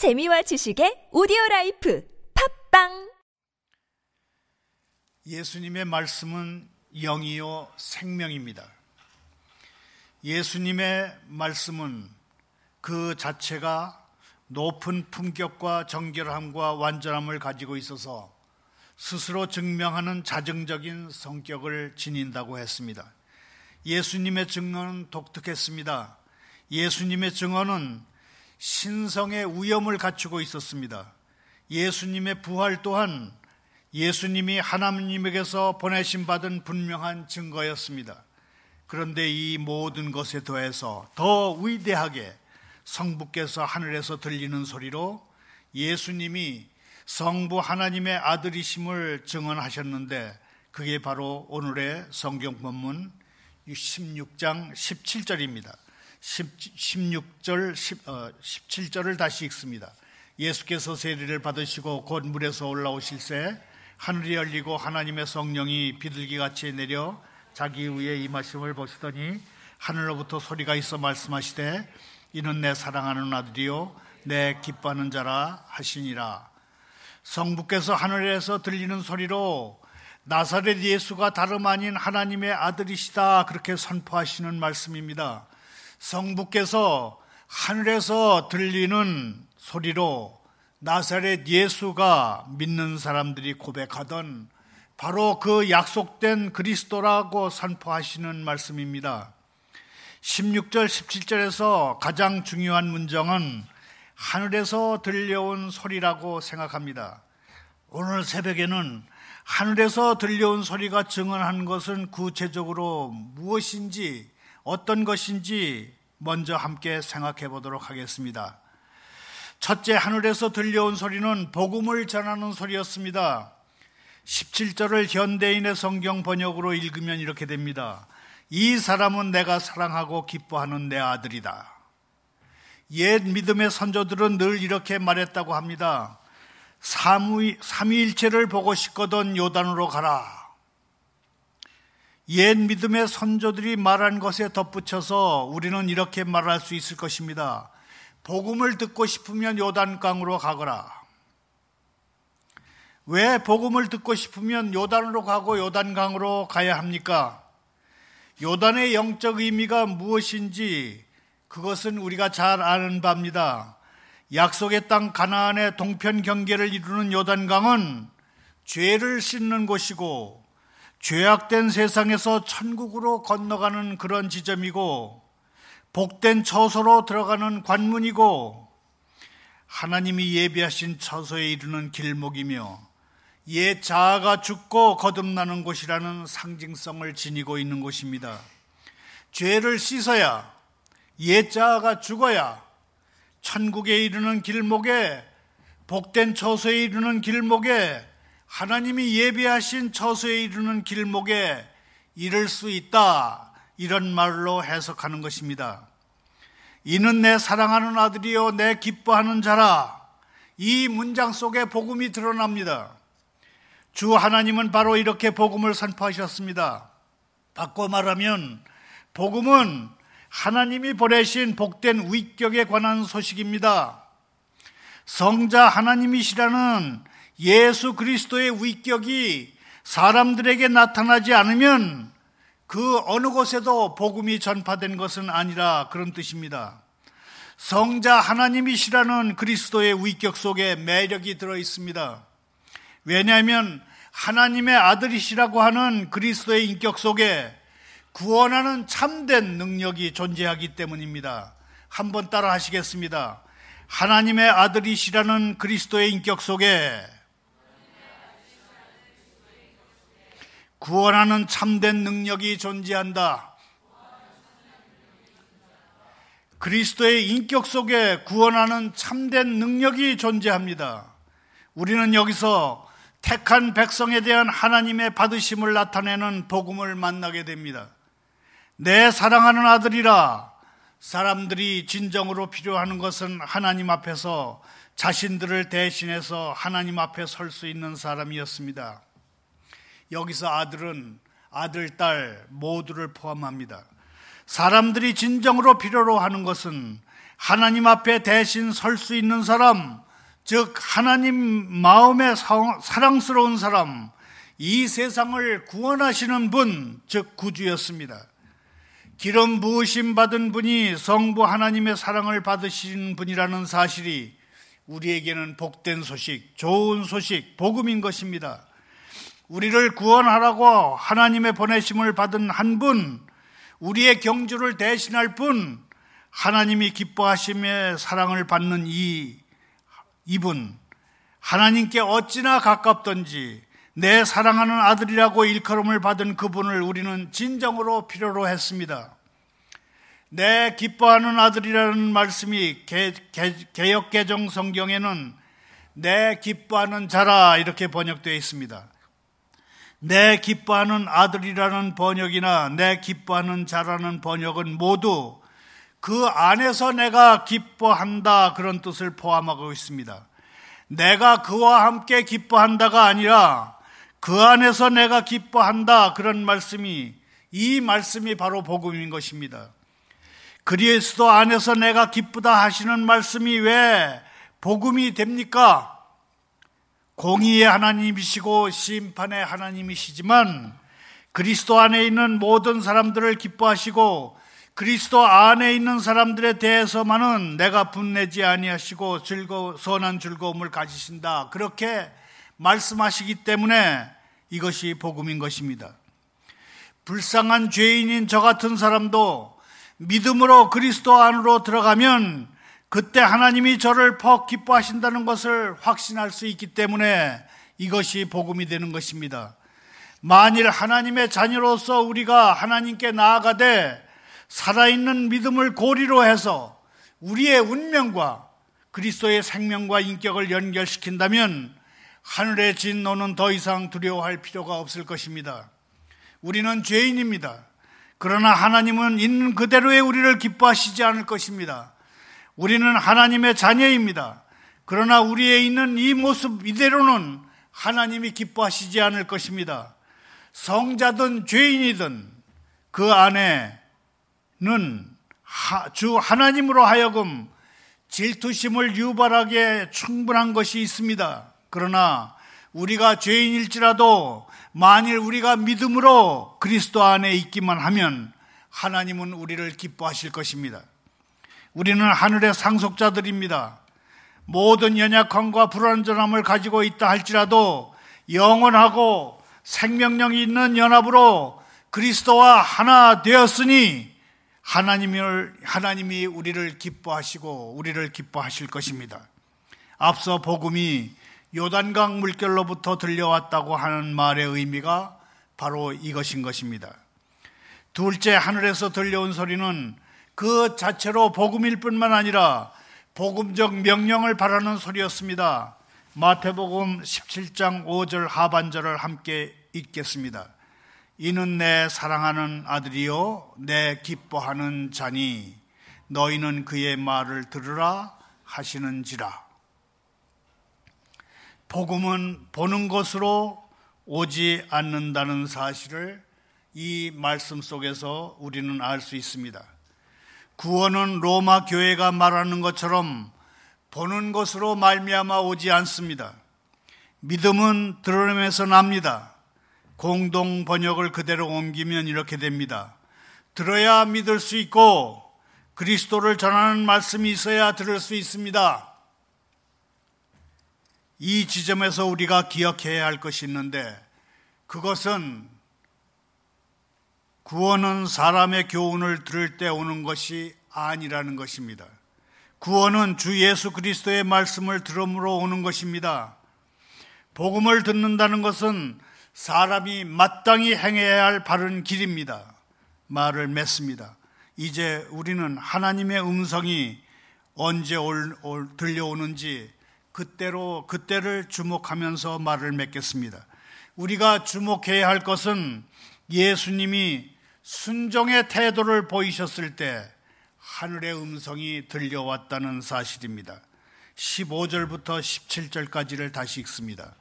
재미와 지식의 오디오 라이프 팟빵 예수님의 말씀은 영이요 생명입니다. 예수님의 말씀은 그 자체가 높은 품격과 정결함과 완전함을 가지고 있어서 스스로 증명하는 자증적인 성격을 지닌다고 했습니다. 예수님의 증언은 독특했습니다. 예수님의 증언은 신성의 우염을 갖추고 있었습니다. 예수님의 부활 또한 예수님이 하나님에게서 보내심 받은 분명한 증거였습니다. 그런데 이 모든 것에 더해서 더 위대하게 성부께서 하늘에서 들리는 소리로 예수님이 성부 하나님의 아들이심을 증언하셨는데 그게 바로 오늘의 성경 본문 16장 17절입니다. 16절, 17절을 다시 읽습니다. 예수께서 세례를 받으시고 곧 물에서 올라오실새 하늘이 열리고 하나님의 성령이 비둘기같이 내려 자기 위에 임하심을 보시더니 하늘로부터 소리가 있어 말씀하시되 이는 내 사랑하는 아들이요 내 기뻐하는 자라 하시니라 성부께서 하늘에서 들리는 소리로 나사렛 예수가 다름 아닌 하나님의 아들이시다 그렇게 선포하시는 말씀입니다. 성부께서 하늘에서 들리는 소리로 나사렛 예수가 믿는 사람들이 고백하던 바로 그 약속된 그리스도라고 선포하시는 말씀입니다. 16절, 17절에서 가장 중요한 문장은 하늘에서 들려온 소리라고 생각합니다. 오늘 새벽에는 하늘에서 들려온 소리가 증언한 것은 구체적으로 무엇인지 어떤 것인지 먼저 함께 생각해 보도록 하겠습니다. 첫째, 하늘에서 들려온 소리는 복음을 전하는 소리였습니다. 17절을 현대인의 성경 번역으로 읽으면 이렇게 됩니다. 이 사람은 내가 사랑하고 기뻐하는 내 아들이다. 옛 믿음의 선조들은 늘 이렇게 말했다고 합니다. 삼위일체를 보고 싶거든 요단으로 가라. 옛 믿음의 선조들이 말한 것에 덧붙여서 우리는 이렇게 말할 수 있을 것입니다. 복음을 듣고 싶으면 요단강으로 가거라. 왜 복음을 듣고 싶으면 요단으로 가고 요단강으로 가야 합니까? 요단의 영적 의미가 무엇인지 그것은 우리가 잘 아는 바입니다. 약속의 땅 가나안의 동편 경계를 이루는 요단강은 죄를 씻는 곳이고 죄악된 세상에서 천국으로 건너가는 그런 지점이고 복된 처소로 들어가는 관문이고 하나님이 예비하신 처소에 이르는 길목이며 옛 자아가 죽고 거듭나는 곳이라는 상징성을 지니고 있는 곳입니다. 죄를 씻어야 옛 자아가 죽어야 천국에 이르는 길목에 복된 처소에 이르는 길목에 하나님이 예비하신 처소에 이르는 길목에 이를 수 있다. 이런 말로 해석하는 것입니다. 이는 내 사랑하는 아들이요, 내 기뻐하는 자라. 이 문장 속에 복음이 드러납니다. 주 하나님은 바로 이렇게 복음을 선포하셨습니다. 바꿔 말하면, 복음은 하나님이 보내신 복된 위격에 관한 소식입니다. 성자 하나님이시라는 예수 그리스도의 위격이 사람들에게 나타나지 않으면 그 어느 곳에도 복음이 전파된 것은 아니라 그런 뜻입니다. 성자 하나님이시라는 그리스도의 위격 속에 매력이 들어 있습니다. 왜냐하면 하나님의 아들이시라고 하는 그리스도의 인격 속에 구원하는 참된 능력이 존재하기 때문입니다. 한번 따라 하시겠습니다. 하나님의 아들이시라는 그리스도의 인격 속에 구원하는 참된 능력이 존재한다. 그리스도의 인격 속에 구원하는 참된 능력이 존재합니다. 우리는 여기서 택한 백성에 대한 하나님의 받으심을 나타내는 복음을 만나게 됩니다. 내 사랑하는 아들이라 사람들이 진정으로 필요하는 것은 하나님 앞에서 자신들을 대신해서 하나님 앞에 설 수 있는 사람이었습니다. 여기서 아들은 아들, 딸 모두를 포함합니다. 사람들이 진정으로 필요로 하는 것은 하나님 앞에 대신 설 수 있는 사람, 즉 하나님 마음에 사랑스러운 사람, 이 세상을 구원하시는 분, 즉 구주였습니다. 기름 부으심 받은 분이 성부 하나님의 사랑을 받으시는 분이라는 사실이 우리에게는 복된 소식, 좋은 소식, 복음인 것입니다. 우리를 구원하라고 하나님의 보내심을 받은 한 분, 우리의 경주를 대신할 분, 하나님이 기뻐하심의 사랑을 받는 이, 이분, 하나님께 어찌나 가깝던지 내 사랑하는 아들이라고 일컬음을 받은 그분을 우리는 진정으로 필요로 했습니다. 내 기뻐하는 아들이라는 말씀이 개, 개, 개혁개정 성경에는 내 기뻐하는 자라 이렇게 번역되어 있습니다. 내 기뻐하는 아들이라는 번역이나 내 기뻐하는 자라는 번역은 모두 그 안에서 내가 기뻐한다 그런 뜻을 포함하고 있습니다. 내가 그와 함께 기뻐한다가 아니라 그 안에서 내가 기뻐한다 그런 말씀이 이 말씀이 바로 복음인 것입니다. 그리스도 안에서 내가 기쁘다 하시는 말씀이 왜 복음이 됩니까? 공의의 하나님이시고 심판의 하나님이시지만 그리스도 안에 있는 모든 사람들을 기뻐하시고 그리스도 안에 있는 사람들에 대해서만은 내가 분내지 아니하시고 즐거 선한 즐거움을 가지신다. 그렇게 말씀하시기 때문에 이것이 복음인 것입니다. 불쌍한 죄인인 저 같은 사람도 믿음으로 그리스도 안으로 들어가면 그때 하나님이 저를 퍽 기뻐하신다는 것을 확신할 수 있기 때문에 이것이 복음이 되는 것입니다. 만일 하나님의 자녀로서 우리가 하나님께 나아가되 살아있는 믿음을 고리로 해서 우리의 운명과 그리스도의 생명과 인격을 연결시킨다면 하늘의 진노는 더 이상 두려워할 필요가 없을 것입니다. 우리는 죄인입니다. 그러나 하나님은 있는 그대로의 우리를 기뻐하시지 않을 것입니다. 우리는 하나님의 자녀입니다. 그러나 우리의 있는 이 모습 이대로는 하나님이 기뻐하시지 않을 것입니다. 성자든 죄인이든 그 안에는 주 하나님으로 하여금 질투심을 유발하게 충분한 것이 있습니다. 그러나 우리가 죄인일지라도 만일 우리가 믿음으로 그리스도 안에 있기만 하면 하나님은 우리를 기뻐하실 것입니다. 우리는 하늘의 상속자들입니다. 모든 연약함과 불완전함을 가지고 있다 할지라도 영원하고 생명력이 있는 연합으로 그리스도와 하나 되었으니 하나님을, 하나님이 우리를 기뻐하시고 우리를 기뻐하실 것입니다. 앞서 복음이 요단강 물결로부터 들려왔다고 하는 말의 의미가 바로 이것인 것입니다. 둘째 하늘에서 들려온 소리는 그 자체로 복음일 뿐만 아니라 복음적 명령을 바라는 소리였습니다. 마태복음 17장 5절 하반절을 함께 읽겠습니다. 이는 내 사랑하는 아들이요 내 기뻐하는 자니 너희는 그의 말을 들으라 하시는지라. 복음은 보는 것으로 오지 않는다는 사실을 이 말씀 속에서 우리는 알 수 있습니다. 구원은 로마 교회가 말하는 것처럼 보는 것으로 말미암아 오지 않습니다. 믿음은 드러내면서 납니다. 공동 번역을 그대로 옮기면 이렇게 됩니다. 들어야 믿을 수 있고 그리스도를 전하는 말씀이 있어야 들을 수 있습니다. 이 지점에서 우리가 기억해야 할 것이 있는데 그것은 구원은 사람의 교훈을 들을 때 오는 것이 아니라는 것입니다. 구원은 주 예수 그리스도의 말씀을 들음으로 오는 것입니다. 복음을 듣는다는 것은 사람이 마땅히 행해야 할 바른 길입니다. 말을 맺습니다. 이제 우리는 하나님의 음성이 언제 올, 올, 들려오는지 그때로 그때를 주목하면서 말을 맺겠습니다. 우리가 주목해야 할 것은 예수님이 순종의 태도를 보이셨을 때 하늘의 음성이 들려왔다는 사실입니다. 15절부터 17절까지를 다시 읽습니다.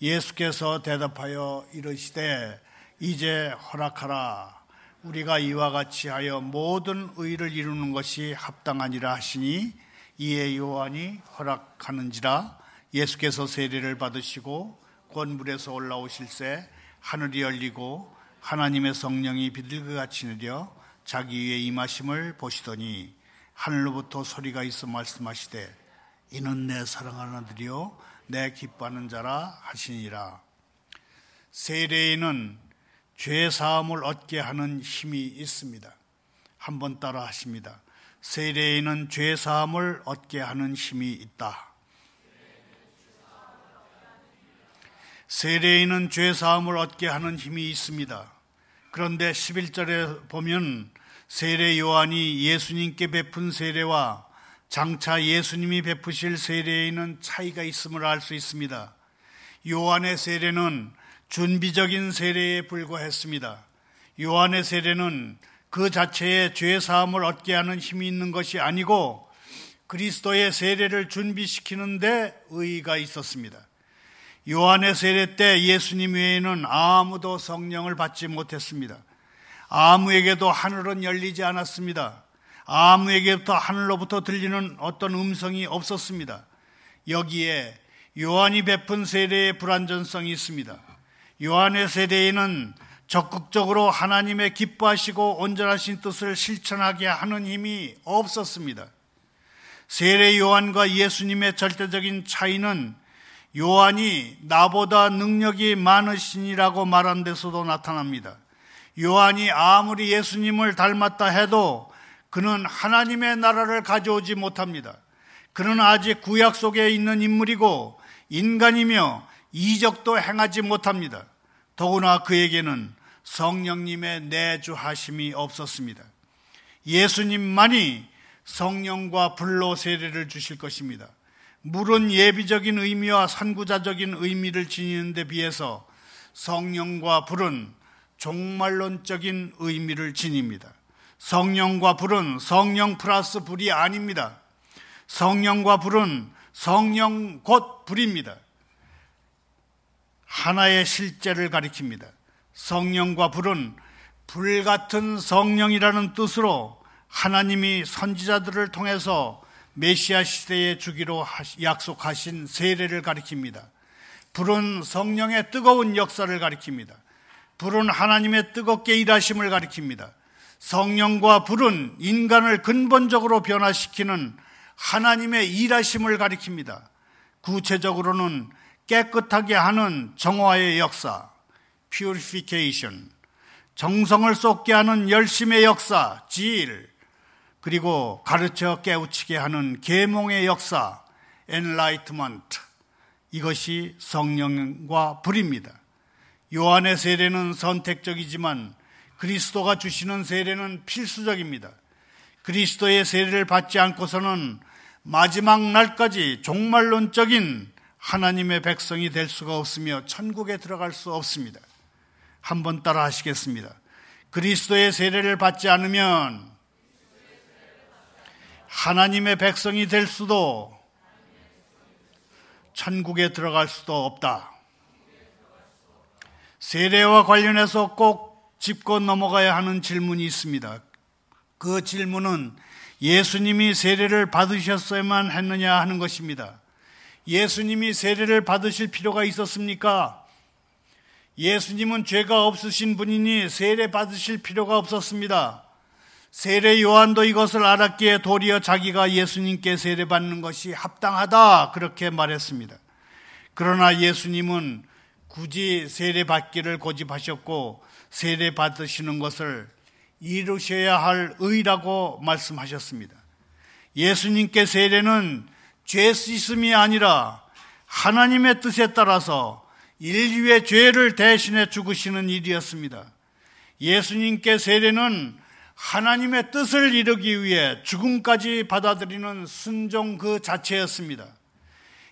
예수께서 대답하여 이르시되 이제 허락하라 우리가 이와 같이 하여 모든 의를 이루는 것이 합당하니라 하시니 이에 요한이 허락하는지라 예수께서 세례를 받으시고 권물에서 올라오실새 하늘이 열리고 하나님의 성령이 비둘기 같이 내려 자기 위에 임하심을 보시더니 하늘로부터 소리가 있어 말씀하시되 이는 내 사랑하는 아들이요 내 기뻐하는 자라 하시니라 세례에는 죄 사함을 얻게 하는 힘이 있습니다. 한번 따라 하십니다. 세례에는 죄 사함을 얻게 하는 힘이 있다. 세례에는 죄 사함을 얻게 하는 힘이 있습니다. 그런데 11절에 보면 세례 요한이 예수님께 베푼 세례와 장차 예수님이 베푸실 세례에는 차이가 있음을 알 수 있습니다. 요한의 세례는 준비적인 세례에 불과했습니다. 요한의 세례는 그 자체에 죄 사함을 얻게 하는 힘이 있는 것이 아니고 그리스도의 세례를 준비시키는데 의의가 있었습니다. 요한의 세례 때 예수님 외에는 아무도 성령을 받지 못했습니다. 아무에게도 하늘은 열리지 않았습니다. 아무에게부터 하늘로부터 들리는 어떤 음성이 없었습니다. 여기에 요한이 베푼 세례의 불완전성이 있습니다. 요한의 세대에는 적극적으로 하나님의 기뻐하시고 온전하신 뜻을 실천하게 하는 힘이 없었습니다. 세례 요한과 예수님의 절대적인 차이는 요한이 나보다 능력이 많으시니라고 말한 데서도 나타납니다. 요한이 아무리 예수님을 닮았다 해도 그는 하나님의 나라를 가져오지 못합니다. 그는 아직 구약 속에 있는 인물이고 인간이며 이적도 행하지 못합니다. 더구나 그에게는 성령님의 내주하심이 없었습니다. 예수님만이 성령과 불로 세례를 주실 것입니다. 물은 예비적인 의미와 선구자적인 의미를 지니는 데 비해서 성령과 불은 종말론적인 의미를 지닙니다. 성령과 불은 성령 플러스 불이 아닙니다. 성령과 불은 성령 곧 불입니다. 하나의 실제를 가리킵니다. 성령과 불은 불 같은 성령이라는 뜻으로 하나님이 선지자들을 통해서 메시아 시대에 주기로 약속하신 세례를 가리킵니다. 불은 성령의 뜨거운 역사를 가리킵니다. 불은 하나님의 뜨겁게 일하심을 가리킵니다. 성령과 불은 인간을 근본적으로 변화시키는 하나님의 일하심을 가리킵니다. 구체적으로는 깨끗하게 하는 정화의 역사, purification, 정성을 쏟게 하는 열심의 역사, 질, 그리고 가르쳐 깨우치게 하는 계몽의 역사, enlightenment. 이것이 성령과 불입니다. 요한의 세례는 선택적이지만 그리스도가 주시는 세례는 필수적입니다. 그리스도의 세례를 받지 않고서는 마지막 날까지 종말론적인 하나님의 백성이 될 수가 없으며 천국에 들어갈 수 없습니다. 한번 따라 하시겠습니다. 그리스도의 세례를 받지 않으면 하나님의 백성이 될 수도 천국에 들어갈 수도 없다. 세례와 관련해서 꼭 짚고 넘어가야 하는 질문이 있습니다. 그 질문은 예수님이 세례를 받으셨어야만 했느냐 하는 것입니다. 예수님이 세례를 받으실 필요가 있었습니까? 예수님은 죄가 없으신 분이니 세례 받으실 필요가 없었습니다. 세례 요한도 이것을 알았기에 도리어 자기가 예수님께 세례 받는 것이 합당하다 그렇게 말했습니다. 그러나 예수님은 굳이 세례 받기를 고집하셨고 세례 받으시는 것을 이루셔야 할 의라고 말씀하셨습니다. 예수님께 세례는 죄 씻음이 아니라 하나님의 뜻에 따라서 인류의 죄를 대신해 죽으시는 일이었습니다. 예수님께 세례는 하나님의 뜻을 이루기 위해 죽음까지 받아들이는 순종 그 자체였습니다.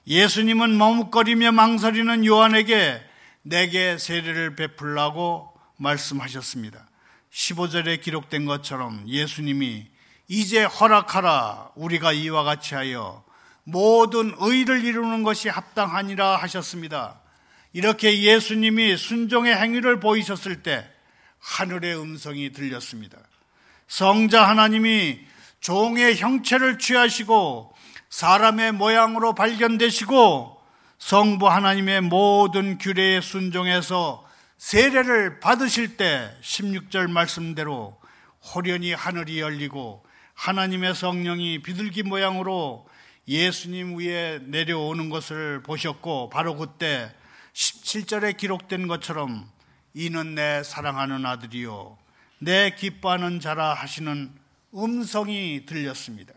예수님은 머뭇거리며 망설이는 요한에게 내게 세례를 베풀라고 말씀하셨습니다. 15절에 기록된 것처럼 예수님이 이제 허락하라 우리가 이와 같이 하여 모든 의를 이루는 것이 합당하니라 하셨습니다. 이렇게 예수님이 순종의 행위를 보이셨을 때 하늘의 음성이 들렸습니다. 성자 하나님이 종의 형체를 취하시고 사람의 모양으로 발견되시고 성부 하나님의 모든 규례에 순종해서 세례를 받으실 때 16절 말씀대로 호련히 하늘이 열리고 하나님의 성령이 비둘기 모양으로 예수님 위에 내려오는 것을 보셨고 바로 그때 17절에 기록된 것처럼 이는 내 사랑하는 아들이요 내 기뻐하는 자라 하시는 음성이 들렸습니다.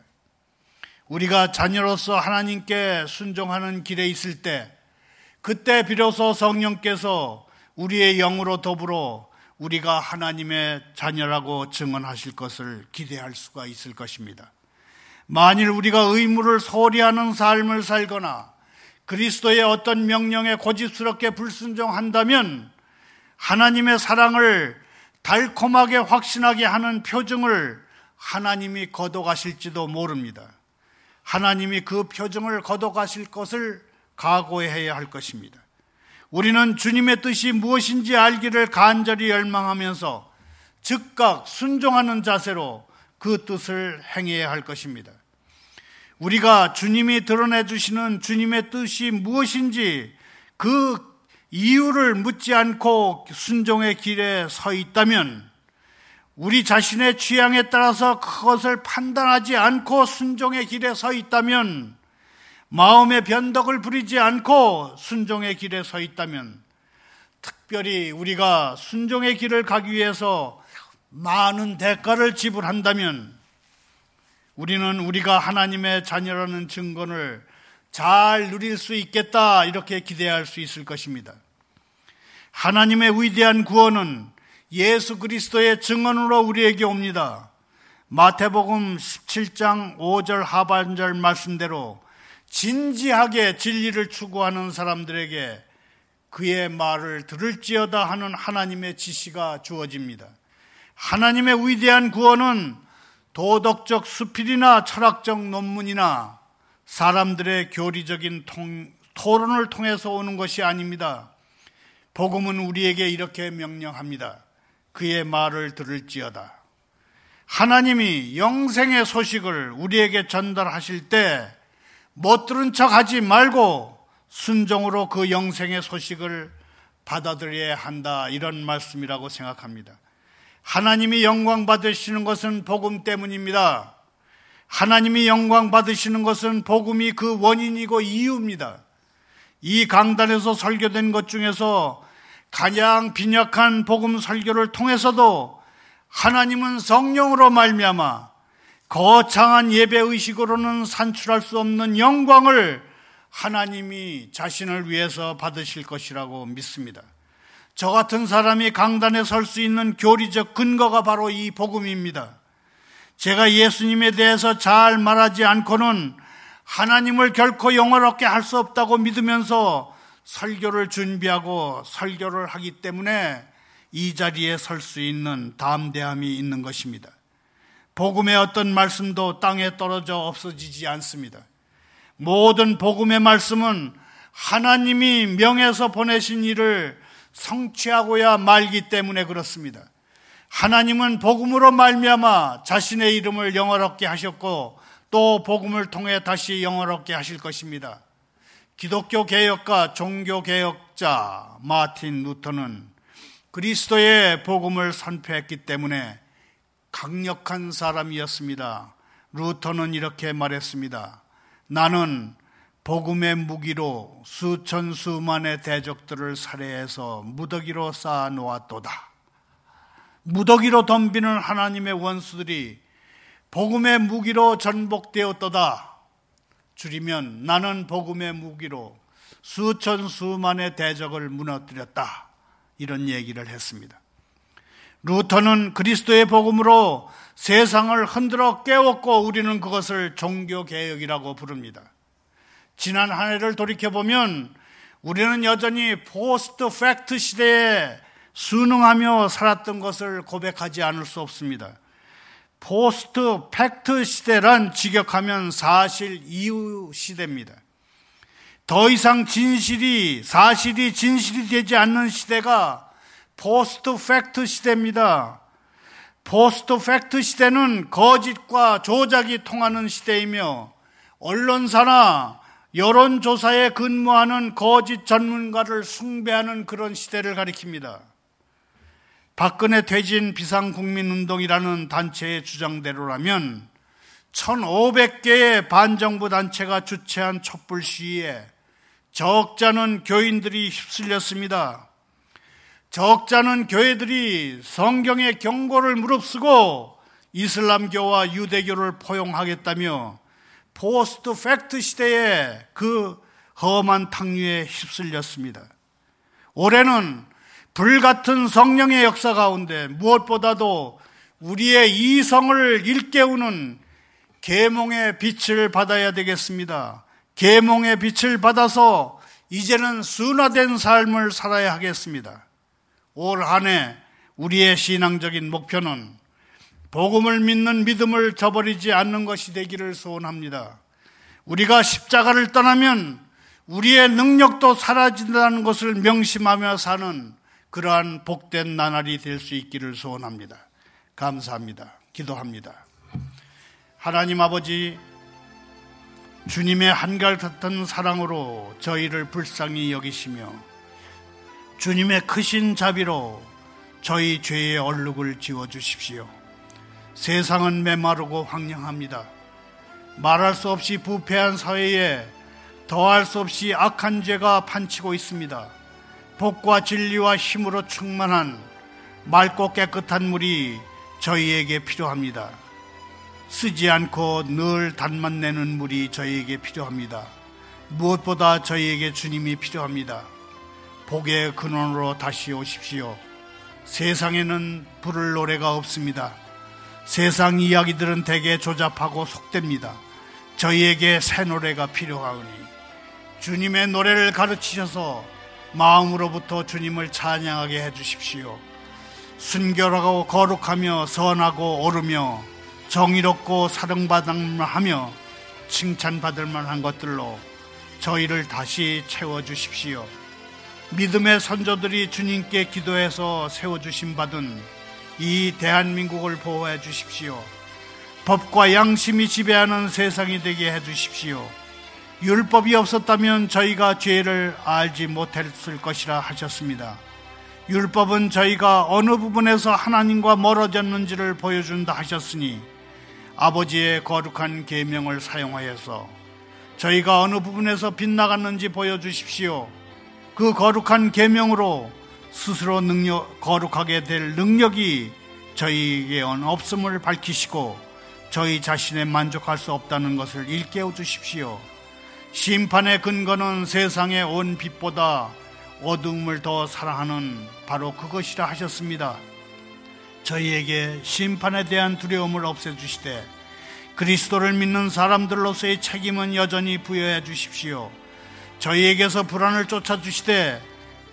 우리가 자녀로서 하나님께 순종하는 길에 있을 때 그때 비로소 성령께서 우리의 영으로 더불어 우리가 하나님의 자녀라고 증언하실 것을 기대할 수가 있을 것입니다. 만일 우리가 의무를 소홀히 하는 삶을 살거나 그리스도의 어떤 명령에 고집스럽게 불순종한다면 하나님의 사랑을 달콤하게 확신하게 하는 표정을 하나님이 거둬가실지도 모릅니다. 하나님이 그 표정을 거둬가실 것을 각오해야 할 것입니다. 우리는 주님의 뜻이 무엇인지 알기를 간절히 열망하면서 즉각 순종하는 자세로 그 뜻을 행해야 할 것입니다. 우리가 주님이 드러내 주시는 주님의 뜻이 무엇인지 그 이유를 묻지 않고 순종의 길에 서 있다면 우리 자신의 취향에 따라서 그것을 판단하지 않고 순종의 길에 서 있다면 마음의 변덕을 부리지 않고 순종의 길에 서 있다면 특별히 우리가 순종의 길을 가기 위해서 많은 대가를 지불한다면 우리는 우리가 하나님의 자녀라는 증거를 잘 누릴 수 있겠다 이렇게 기대할 수 있을 것입니다. 하나님의 위대한 구원은 예수 그리스도의 증언으로 우리에게 옵니다. 마태복음 17장 5절 하반절 말씀대로 진지하게 진리를 추구하는 사람들에게 그의 말을 들을지어다 하는 하나님의 지시가 주어집니다. 하나님의 위대한 구원은 도덕적 수필이나 철학적 논문이나 사람들의 교리적인 통, 토론을 통해서 오는 것이 아닙니다. 복음은 우리에게 이렇게 명령합니다. 그의 말을 들을지어다. 하나님이 영생의 소식을 우리에게 전달하실 때 못 들은 척 하지 말고 순종으로 그 영생의 소식을 받아들여야 한다. 이런 말씀이라고 생각합니다. 하나님이 영광 받으시는 것은 복음 때문입니다. 하나님이 영광 받으시는 것은 복음이 그 원인이고 이유입니다. 이 강단에서 설교된 것 중에서 가장 빈약한 복음 설교를 통해서도 하나님은 성령으로 말미암아 거창한 예배 의식으로는 산출할 수 없는 영광을 하나님이 자신을 위해서 받으실 것이라고 믿습니다. 저 같은 사람이 강단에 설 수 있는 교리적 근거가 바로 이 복음입니다. 제가 예수님에 대해서 잘 말하지 않고는 하나님을 결코 영원롭게 할 수 없다고 믿으면서 설교를 준비하고 설교를 하기 때문에 이 자리에 설 수 있는 담대함이 있는 것입니다. 복음의 어떤 말씀도 땅에 떨어져 없어지지 않습니다. 모든 복음의 말씀은 하나님이 명해서 보내신 일을 성취하고야 말기 때문에 그렇습니다. 하나님은 복음으로 말미암아 자신의 이름을 영어롭게 하셨고 또 복음을 통해 다시 영어롭게 하실 것입니다. 기독교 개혁가 종교 개혁자 마틴 루터는 그리스도의 복음을 선포했기 때문에 강력한 사람이었습니다. 루터는 이렇게 말했습니다. 나는 복음의 무기로 수천 수만의 대적들을 살해해서 무더기로 쌓아 놓았도다. 무더기로 덤비는 하나님의 원수들이 복음의 무기로 전복되었도다. 줄이면 나는 복음의 무기로 수천 수만의 대적을 무너뜨렸다. 이런 얘기를 했습니다. 루터는 그리스도의 복음으로 세상을 흔들어 깨웠고 우리는 그것을 종교개혁이라고 부릅니다. 지난 한 해를 돌이켜보면 우리는 여전히 post fact 시대에 순응하며 살았던 것을 고백하지 않을 수 없습니다. post fact 시대란 직역하면 사실 이후 시대입니다. 더 이상 진실이, 사실이 진실이 되지 않는 시대가 post fact 시대입니다. post fact 시대는 거짓과 조작이 통하는 시대이며 언론사나 여론조사에 근무하는 거짓 전문가를 숭배하는 그런 시대를 가리킵니다. 박근혜 퇴진 비상국민운동이라는 단체의 주장대로라면 1,500개의 반정부 단체가 주최한 촛불 시위에 적잖은 교인들이 휩쓸렸습니다. 적잖은 교회들이 성경의 경고를 무릅쓰고 이슬람교와 유대교를 포용하겠다며 post fact 시대에 그 험한 탕류에 휩쓸렸습니다. 올해는 불같은 성령의 역사 가운데 무엇보다도 우리의 이성을 일깨우는 계몽의 빛을 받아야 되겠습니다. 계몽의 빛을 받아서 이제는 순화된 삶을 살아야 하겠습니다. 올 한해 우리의 신앙적인 목표는 복음을 믿는 믿음을 저버리지 않는 것이 되기를 소원합니다. 우리가 십자가를 떠나면 우리의 능력도 사라진다는 것을 명심하며 사는 그러한 복된 나날이 될 수 있기를 소원합니다. 감사합니다. 기도합니다. 하나님 아버지, 주님의 한결 같은 사랑으로 저희를 불쌍히 여기시며 주님의 크신 자비로 저희 죄의 얼룩을 지워 주십시오. 세상은 메마르고 황량합니다. 말할 수 없이 부패한 사회에 더할 수 없이 악한 죄가 판치고 있습니다. 복과 진리와 힘으로 충만한 맑고 깨끗한 물이 저희에게 필요합니다. 쓰지 않고 늘 단맛 내는 물이 저희에게 필요합니다. 무엇보다 저희에게 주님이 필요합니다. 복의 근원으로 다시 오십시오. 세상에는 부를 노래가 없습니다. 세상 이야기들은 대개 조잡하고 속됩니다. 저희에게 새 노래가 필요하오니 주님의 노래를 가르치셔서 마음으로부터 주님을 찬양하게 해주십시오. 순결하고 거룩하며 선하고 오르며 정의롭고 사랑받을만하며 칭찬받을 만한 것들로 저희를 다시 채워주십시오. 믿음의 선조들이 주님께 기도해서 세워주신 받은 이 대한민국을 보호해 주십시오. 법과 양심이 지배하는 세상이 되게 해 주십시오. 율법이 없었다면 저희가 죄를 알지 못했을 것이라 하셨습니다. 율법은 저희가 어느 부분에서 하나님과 멀어졌는지를 보여준다 하셨으니 아버지의 거룩한 계명을 사용하여서 저희가 어느 부분에서 빗나갔는지 보여주십시오. 그 거룩한 계명으로 스스로 능력 거룩하게 될 능력이 저희에게 없음을 밝히시고 저희 자신에 만족할 수 없다는 것을 일깨워 주십시오. 심판의 근거는 세상의 온 빛보다 어둠을 더 사랑하는 바로 그것이라 하셨습니다. 저희에게 심판에 대한 두려움을 없애주시되 그리스도를 믿는 사람들로서의 책임은 여전히 부여해 주십시오. 저희에게서 불안을 쫓아주시되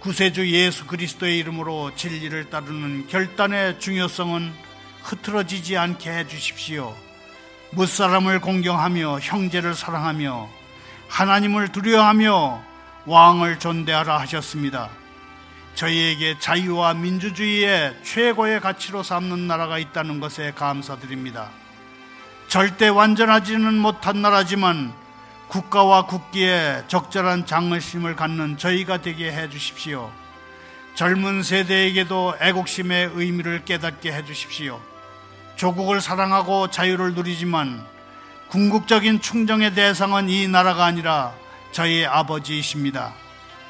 구세주 예수 그리스도의 이름으로 진리를 따르는 결단의 중요성은 흐트러지지 않게 해 주십시오. 무사람을 공경하며 형제를 사랑하며 하나님을 두려워하며 왕을 존대하라 하셨습니다. 저희에게 자유와 민주주의의 최고의 가치로 삼는 나라가 있다는 것에 감사드립니다. 절대 완전하지는 못한 나라지만 국가와 국기에 적절한 장을심을 갖는 저희가 되게 해 주십시오. 젊은 세대에게도 애국심의 의미를 깨닫게 해 주십시오. 조국을 사랑하고 자유를 누리지만 궁극적인 충정의 대상은 이 나라가 아니라 저희 아버지이십니다.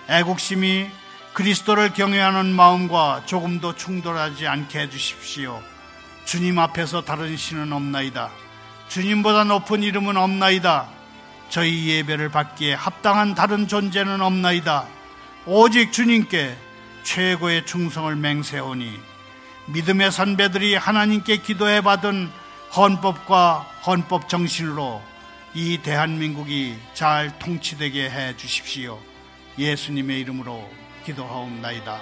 애국심이 그리스도를 경외하는 마음과 조금도 충돌하지 않게 해주십시오. 주님 앞에서 다른 신은 없나이다. 주님보다 높은 이름은 없나이다. 저희 예배를 받기에 합당한 다른 존재는 없나이다. 오직 주님께 최고의 충성을 맹세하오니 믿음의 선배들이 하나님께 기도해 받은 헌법과 헌법 정신으로 이 대한민국이 잘 통치되게 해 주십시오. 예수님의 이름으로 기도하옵나이다.